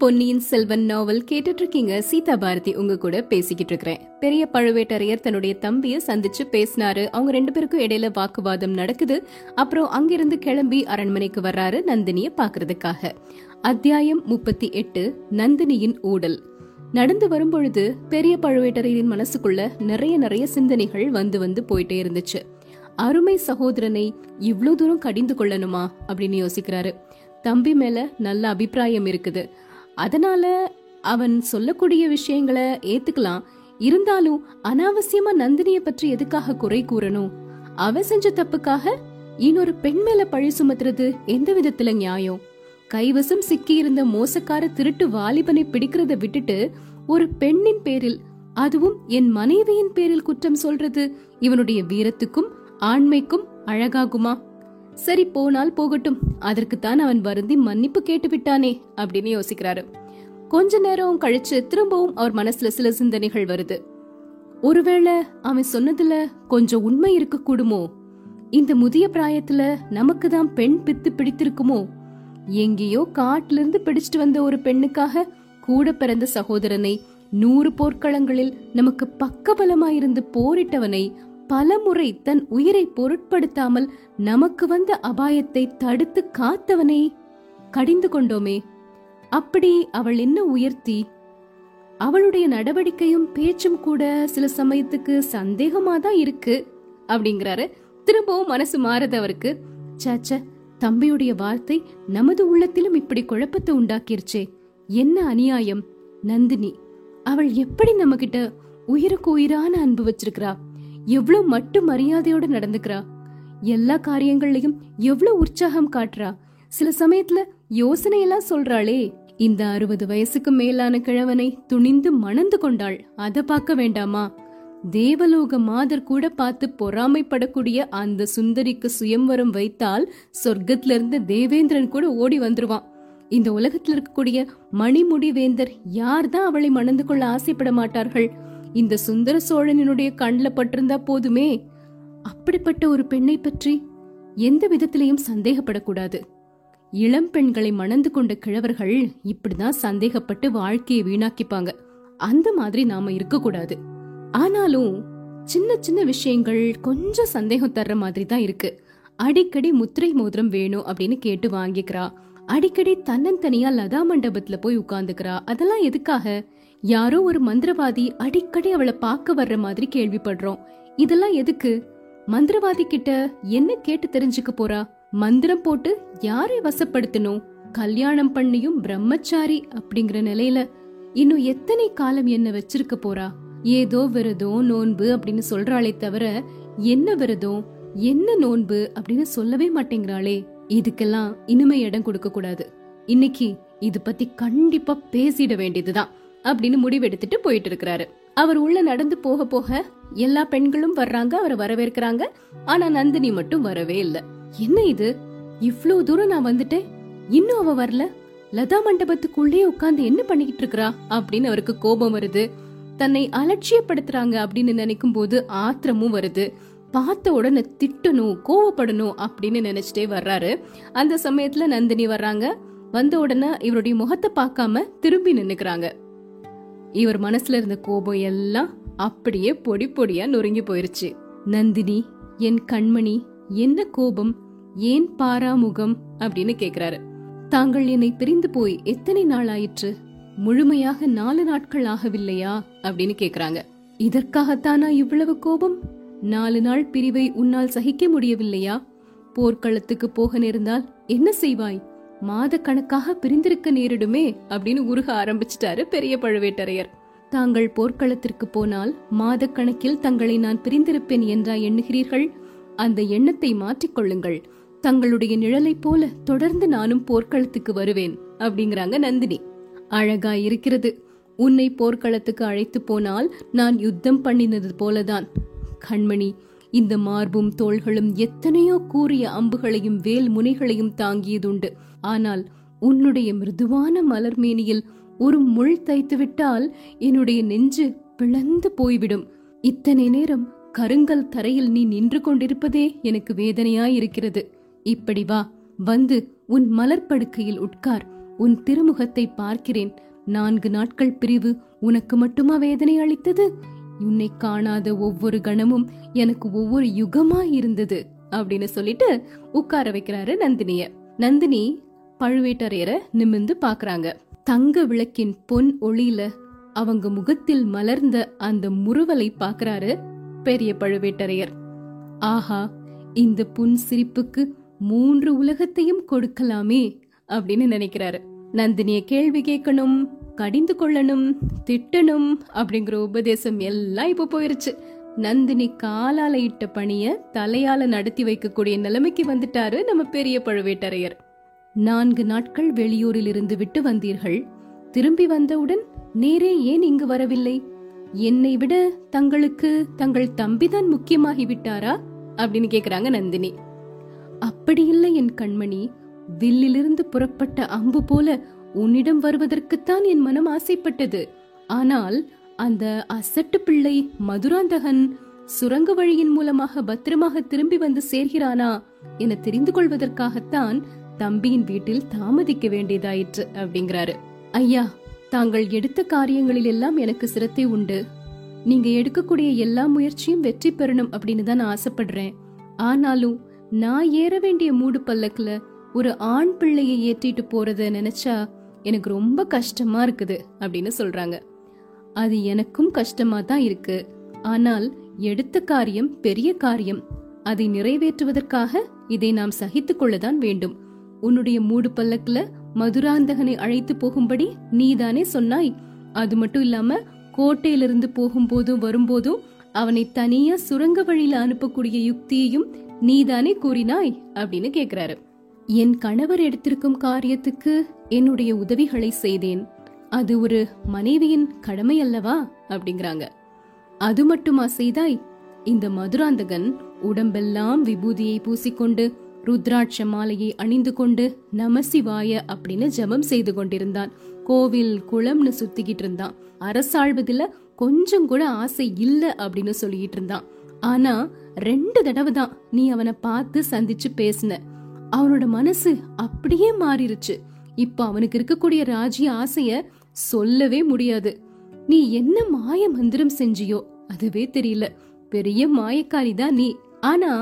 பொன்னியின் செல்வன் நாவல் கேட்டுட்டு இருக்கீங்க சீதா பாரதி உங்க கூட பேசிக்கிட்டு இருக்கிறேன் பெரிய பழுவேட்டரையர் தன்னுடைய தம்பிய சந்திச்சு பேசினாரு. அவங்க ரெண்டு பேருக்கும் இடையில வாக்குவாதம் நடக்குது. அப்புறம் அங்கிருந்து கிளம்பி அரண்மனைக்கு வர்றாரு நந்தினிய பாக்குறதுக்காக. அத்தியாயம் முப்பத்தி எட்டு நந்தினியின் ஊடல். நடந்து வரும்பொழுது பெரிய பழுவேட்டரையரின் மனசுக்குள்ள நிறைய நிறைய சிந்தனைகள் வந்து வந்து போயிட்டே இருந்துச்சு. அருமை சகோதரனை இவ்வளவு தூரம் கடிந்து கொள்ளணுமா? அப்படின்னு யோசிக்கிறாரு. தம்பி மேல நல்ல அபிப்பிராயம் இருக்குது. அதனால அவன் சொல்லக்கூடிய விஷயங்களை ஏத்துக்கலாம். இருந்தாலும் அனாவசியமா நந்தினிய பற்றி எதுக்காக குறை கூறணும்? அவ செஞ்ச தப்புக்காக இன்னொரு பெண் மேல பழி சுமத்துறது எந்த விதத்துல நியாயம்? கைவசம் சிக்கி இருந்த மோசக்கார திருட்டு வாலிபனை பிடிக்கிறத விட்டுட்டு ஒரு பெண்ணின் பேரில் அதுவும் என் மனைவியின் பேரில் குற்றம் சொல்றது இவனுடைய வீரத்துக்கும் ஆண்மைக்கும் அழகாகுமா? சரி போனால் போகட்டும். அதற்குத்தான் அவன் வருந்தி மன்னிப்பு கேட்டு விட்டானே அப்படின்னு யோசிக்கிறாரு. கொஞ்ச நேரம் கழிச்சு திரும்பவும் அவர் மனசுல சில சிந்தனைகள் வருது. ஒருவேளை அவன் சொன்னதுல கொஞ்சம் உண்மை இருக்க கூடுமோ இந்த முதிய பிராயத்துல நமக்கு தான் பெண் பித்து பிடித்திருக்குமோ? எங்கேயோ காட்டுல இருந்து பிடிச்சிட்டு வந்த ஒரு பெண்ணுக்காக கூட பிறந்த சகோதரனை நூறு போர்க்களங்களில் நமக்கு பக்கபலமாயிருந்து போரிட்டவனை பலமுறை தன் உயிரை பொருட்படுத்தாமல் நமக்கு வந்த அபாயத்தை தடுத்து காத்தவனை கடிந்து கொண்டோமே. அப்படி அவள் என்ன உயர்த்தி? அவளுடைய நடவடிக்கையும் பேச்சும் கூட சில சமயத்துக்கு சந்தேகமா தான் இருக்கு அப்படிங்கிறாரு. திரும்பவும் மனசு மாறுது அவருக்கு சாச்ச தம்பியுடைய வார்த்தை நமது உள்ளத்திலும் இப்படி குழப்பத்தை உண்டாக்கிருச்சே. என்ன அநியாயம்? நந்தினி அவள் எப்படி நம்ம கிட்ட உயிருக்கு உயிரான அன்பு வச்சிருக்கிறா? எவ்வளவு மட்டு மரியாதையோட நடந்துக்கிறா. எல்லா காரியங்கள்லயும் எவ்வளவு உற்சாகம் காட்டுறா. சில சமயத்துல யோசனையெல்லாம் சொல்றாளே. இந்த அறுபது வயசுக்கு மேலான கிழவனை துணிந்து மணந்து கொண்டாள். அத பார்க்க வேண்டாமா? தேவலோக மாதர் கூட பார்த்து பொறாமைப்படக்கூடிய அந்த சுந்தரிக்கு சுயம்வரம் வைத்தால் சொர்க்கத்துல இருந்து தேவேந்திரன் கூட ஓடி வந்துருவான். இந்த உலகத்துல இருக்கக்கூடிய மணிமுடி வேந்தர் யார் தான் அவளை மணந்து கொள்ள ஆசைப்பட மாட்டார்கள்? இந்த சுந்தர சோழனினுடைய கண்ல பட்டிருந்தா போதுமே. அப்படிப்பட்ட ஒரு பெண்ணை பற்றி எந்த விதத்திலையும் சந்தேகப்படக்கூடாது. இளம் பெண்களை மணந்து கொண்ட கிழவர்கள் இப்படிதான் சந்தேகப்பட்டு வாழ்க்கையை வீணாக்கிப்பாங்க. அந்த மாதிரி நாம இருக்கக்கூடாது. ஆனாலும் சின்ன சின்ன விஷயங்கள் கொஞ்சம் சந்தேகம் தர்ற மாதிரி தான் இருக்கு. அடிக்கடி முத்திரை மோதிரம் வேணும் அப்படின்னு கேட்டு வாங்கிக்கிறா. அடிக்கடி தன்னந்தனியா லதா மண்டபத்துல போய் உட்கார்ந்துக்கிறா அதெல்லாம் எதுக்காக? யாரோ ஒரு மந்திரவாதி அடிக்கடி அவளை பார்க்க வர்ற மாதிரி கேள்விப்படுறோம். இதெல்லாம் எதுக்கு? மந்திரவாதி கிட்ட என்ன கேட்டு தெரிஞ்சுக்க போறா? மந்திரம் போட்டு யாரை வசப்படுத்தணும்? கல்யாணம் பண்ணியும் பிரம்மச்சாரி அப்படிங்கிற நிலையில இன்னும் எத்தனை காலம் என்ன வச்சிருக்க போறா? ஏதோ விரதம் நோன்பு அப்படின்னு சொல்றாளே தவிர என்ன விரதம் என்ன நோன்பு அப்படின்னு சொல்லவே மாட்டேங்கிறாளே. இதுக்கெல்லாம் இனிமே இடம் கொடுக்க கூடாது. இன்னைக்கு இது பத்தி கண்டிப்பா பேசிட வேண்டியதுதான். அப்படின்னு முடிவெடுத்துட்டு போயிட்டு இருக்கிறாரு அவர் உள்ள நடந்து போக போக எல்லா பெண்களும் வர்றாங்க அவரை வரவேற்கிறாங்க. ஆனா நந்தினி மட்டும் வரவே இல்ல. என்ன இது? இவ்ளோ தூரம் நான் வந்துட்டேன். இன்னும் அவ வரல. லதா மண்டபத்துக்குள்ளே உட்கார்ந்து என்ன பண்ணிக்கிட்டு இருக்கிறா? அப்படின்னு அவருக்கு கோபம் வருது. தன்னை அலட்சியப்படுத்துறாங்க அப்படின்னு நினைக்கும் போது ஆத்திரமும் வருது. பார்த்த உடனே திட்டணும் கோவப்படணும் அப்படின்னு நினைச்சிட்டே வர்றாரு. அந்த சமயத்துல நந்தினி வர்றாங்க. வந்த உடனே இவருடைய முகத்தை பார்க்காம திரும்பி நின்னுக்கிறாங்க. இவர் மனசுல இருந்த கோபம் எல்லாம் அப்படியே பொடி பொடியா நொறுங்கி போயிருச்சு. நந்தினி என் கண்மணி என்ன கோபம்? ஏன் பாராமுகம்? அப்படின்னு கேக்குறாரு. தாங்கள் என்னை பிரிந்து போய் எத்தனை நாள் ஆயிற்று? முழுமையாக நாலு நாட்கள் ஆகவில்லையா? அப்படின்னு கேக்குறாங்க. இதற்காகத்தானா இவ்வளவு கோபம்? நாலு நாள் பிரிவை உன்னால் சகிக்க முடியவில்லையா? போர்க்களத்துக்கு போக நேர்ந்தால் என்ன செய்வாய்? மாதக்கணக்காக பிரிந்திருக்க நேரிடுமே அப்படின்னு உருக ஆரம்பிச்சிட்டாரு பெரிய பழுவேட்டரையர். தாங்கள் போர்க்களத்திற்கு போனால் மாதக்கணக்கில் தங்களை நான் பிரிந்திருப்பேன் என்றா எண்ணுகிறீர்கள்? அந்த எண்ணத்தை மாற்றிக்கொள்ளுங்கள் தங்களுடைய நிழலை போல தொடர்ந்து நானும் போர்க்களத்துக்கு வருவேன் அப்படிங்கிறாங்க நந்தினி. அழகா இருக்கிறது. உன்னை போர்க்களத்துக்கு அழைத்து போனால் நான் யுத்தம் பண்ணினது போலதான். கண்மணி இந்த மார்பும் தோள்களும் எத்தனையோ கூறிய அம்புகளையும் வேல் முனைகளையும் தாங்கியதுண்டு. ஆனால் உன்னுடைய மிருதுவான மலர்மேனியில் ஒரு முள் தைத்துவிட்டால் என்னுடைய நெஞ்சு பிளந்து போய்விடும். இத்தனை நேரம் கருங்கல் தரையில் நீ நின்று கொண்டிருப்பதே எனக்கு வேதனையாயிருக்கிறது. இப்படி வா வந்து உன் மலர்படுக்கையில் உட்கார். உன் திருமுகத்தை பார்க்கிறேன். நான்கு நாட்கள் பிரிவு உனக்கு மட்டுமா வேதனை அளித்தது? உன்னை காணாத ஒவ்வொரு கணமும் எனக்கு ஒவ்வொரு யுகமா இருந்தது அப்படின்னு சொல்லிட்டு உட்கார வைக்கிறாரு நந்தினிய. நந்தினி பழுவேட்டரையரை நிமிந்து பாக்குறாங்க தங்க விளக்கின் பொன் ஒளியில அவங்க முகத்தில் மலர்ந்த அந்த முறுவலை பாக்குறாரு பெரிய பழுவேட்டரையர். ஆஹா இந்த புன் சிரிப்புக்கு மூன்று உலகத்தையும் கொடுக்கலாமே அப்படின்னு நினைக்கிறாரு. நந்தினிய கேள்வி கேட்கணும். கடிந்து கொள்ளணும் திட்டணும் அப்படிங்கிற உபதேசம் எல்லாம் இப்போ போயிருச்சு. நந்தினி காலால இட்ட பணிய தலையால நடத்தி வைக்கக்கூடிய நிலைமைக்கு வந்துட்டாரு நம்ம பெரிய பழுவேட்டரையர். நான்கு நாட்கள் வெளியூரில் இருந்து விட்டு வந்தீர்கள். திரும்பி வந்தவுடன் நேரே ஏன் இங்கு வரவில்லை? என்னை விட தங்களுக்கு தங்கள் தம்பிதான் முக்கியமாகி விட்டாரா? அப்படின்னு கேக்குறாங்க நந்தினி. அப்படி இல்லை என் கண்மணி. வில்லிலிருந்து புறப்பட்ட அம்பு போல உன்னிடம் வருவதற்குத்தான் என் மனம் ஆசைப்பட்டது. ஆனால் அந்த அசட்டு பிள்ளை மதுராந்தகன் சுரங்க வழியின் மூலமாக பத்திரமாக திரும்பி வந்து சேர்கிறானா என தெரிந்து கொள்வதற்காகத்தான் தம்பியின் வீட்டில் தாமதிக்க வேண்டியதாயிற்று அப்படிங்கிறாரு. ஐயா தாங்கள் எடுத்த காரியங்களில் எல்லாம் எனக்கு சிரத்தை உண்டு. நீங்க எடுக்கக்கூடிய எல்லா முயற்சியும் வெற்றி பெறணும் அப்படின்னு தான் நான் ஆசைப்படுறேன். ஆனாலும் நான் ஏற வேண்டிய மூடு பல்லக்குல ஒரு ஆண் பிள்ளையை ஏற்றிட்டு போறத நினைச்சா எனக்கு ரொம்ப கஷ்டமா இருக்குது அப்படின்னு சொல்றாங்க. அது எனக்கும் கஷ்டமா தான் இருக்கு. ஆனால் எடுத்த காரியம் பெரிய காரியம். அதை நிறைவேற்றுவதற்காக இதை நாம் சகித்துக் கொள்ளதான் வேண்டும். உன்னுடைய மூடு பல்லக்குல மதுராந்தகனை அழைத்து போகும்படி நீதானே சொன்னாய். அது மட்டும் இல்லாம கோட்டையிலிருந்து போகும்போதும் வரும்போதும் அவனை தனியா சுரங்க வழியில அனுப்பக்கூடிய யுக்தியையும் நீதானே கூறினாய் அப்படின்னு கேக்குறாரு. என் கணவர் எடுத்திருக்கும் காரியத்துக்கு என்னுடைய உதவிகளை செய்தேன். அது ஒரு மனைவியின் கடமை அல்லவா? அப்படிங்கிறாங்க. அது மட்டுமா செய்தாய்? இந்த மதுராந்தகன் உடம்பெல்லாம் விபூதியை பூசிக்கொண்டு ருத்ராட்ச மாலையை அணிந்து கொண்டு நமசிவாய அப்படின்னு ஜெபம் செய்து கொண்டிருந்தான். கோவில் குளம்னு சுத்திக்கிட்டு இருந்தான். அரசாழ்வதில் கொஞ்சம் கூட ஆசை இல்ல அப்படின்னு சொல்லிட்டு இருந்தான். ஆனா ரெண்டு தடவை தான் நீ அவனை பார்த்து சந்திச்சு பேசின. அவனோட மனசு அப்படியே மாறிருச்சு. இப்ப அவனுக்கு இருக்கக்கூடிய ராஜ்ய ஆசைய சொல்லவே முடியாது. நீ என்ன மாய மந்திரம் செஞ்சியோ அதுவே தெரியல. பெரிய மாயக்காரி தான் நீ. ஆனா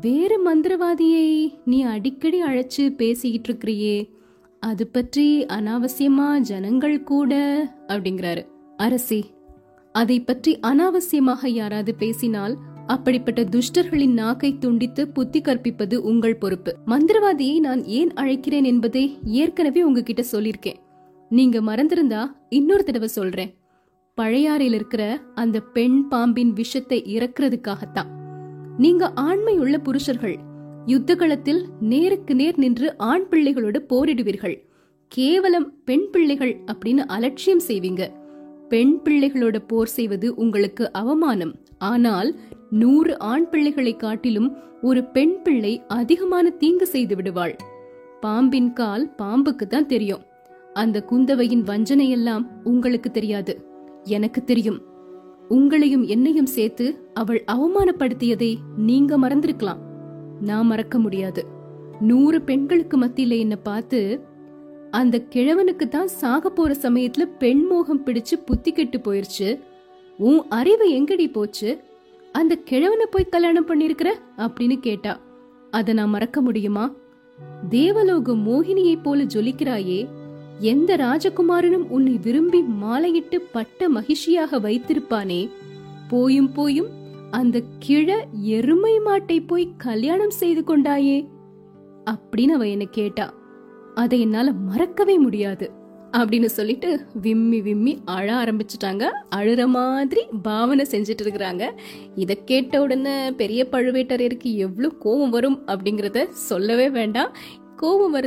வேற மந்திரவாதியை நீ அடிக்கடி அழைச்சு பேசிக்கிட்டு இருக்கிறியே. அது பற்றி அனாவசியமா ஜனங்கள் கூட அப்படிங்கிறாரு. அரசி அதை பற்றி அனாவசியமாக யாராவது பேசினால் அப்படிப்பட்ட துஷ்டர்களின் நாக்கை துண்டித்து புத்தி கற்பிப்பது உங்கள் பொறுப்பு. மந்திரவாதியை நான் ஏன் அழைக்கிறேன் என்பதை ஏற்கனவே உங்ககிட்ட சொல்லிருக்கேன் நீங்க மறந்திருந்தா இன்னொரு தடவை சொல்றேன். பழையாறையில் இருக்கிற அந்த பெண் பாம்பின் விஷத்தை இறக்குறதுக்காகத்தான். நீங்க ஆண்மையுள்ள புருஷர்கள். யுத்த களத்தில் நேருக்கு நேர் நின்று ஆண் பிள்ளைகளோடு போரிடுவீர்கள். கேவலம் பெண் பிள்ளைகள் அப்படின்னு அலட்சியம் செய்வீங்க. பெண் பிள்ளைகளோட போர் செய்வது உங்களுக்கு அவமானம். ஆனால் நூறு ஆண் பிள்ளைகளை காட்டிலும் ஒரு பெண் பிள்ளை அதிகமான தீங்கு செய்து விடுவாள். பாம்பின் கால் பாம்புக்கு தான் தெரியும். அந்த குந்தவையின் வஞ்சனை எல்லாம் உங்களுக்கு தெரியாது. எனக்கு தெரியும். உங்களையும் என்னையும் சேர்த்து அவள் அவமானப்படுத்தியதை நீங்க மறந்திருக்கலாம். நான் மறக்க முடியாது. நூறு பெண்களுக்கு மத்தியில என்ன பார்த்து அந்த கிழவனுக்கு தான் சாக போற சமயத்துல பெண் மோகம் பிடிச்சு புத்தி கெட்டு போயிருச்சு. உன் அறிவு எங்கடி போச்சு? அந்த கிழவனை போய் கல்யாணம் பண்ணிருக்கிற அப்படின்னு கேட்டா அத நான் மறக்க முடியுமா? தேவலோக மோகினியை போல ஜொலிக்கிறாயே எந்த ராஜகுமாரனும் உன்னை விரும்பி மாலையிட்டு பட்ட மகிழ்ச்சியாக வைத்திருப்பானே. போயும் போயும் அந்த கிழ எருமை மாட்டை போய் கல்யாணம் செய்து கொண்டாயே அப்படின்னு அவ என்ன கேட்டா. அதை என்னால் மறக்கவே முடியாது அப்படின்னு சொல்லிட்டு விம்மி விம்மி அழ ஆரம்பிச்சிட்டாங்க. அழுற மாதிரி பாவனை செஞ்சுட்டு இருக்கிறாங்க. இதை கேட்ட உடனே பெரிய பழுவேட்டரையருக்கு எவ்வளோ கோபம் வரும் அப்படிங்கிறத சொல்லவே வேண்டாம். கோபம் வருது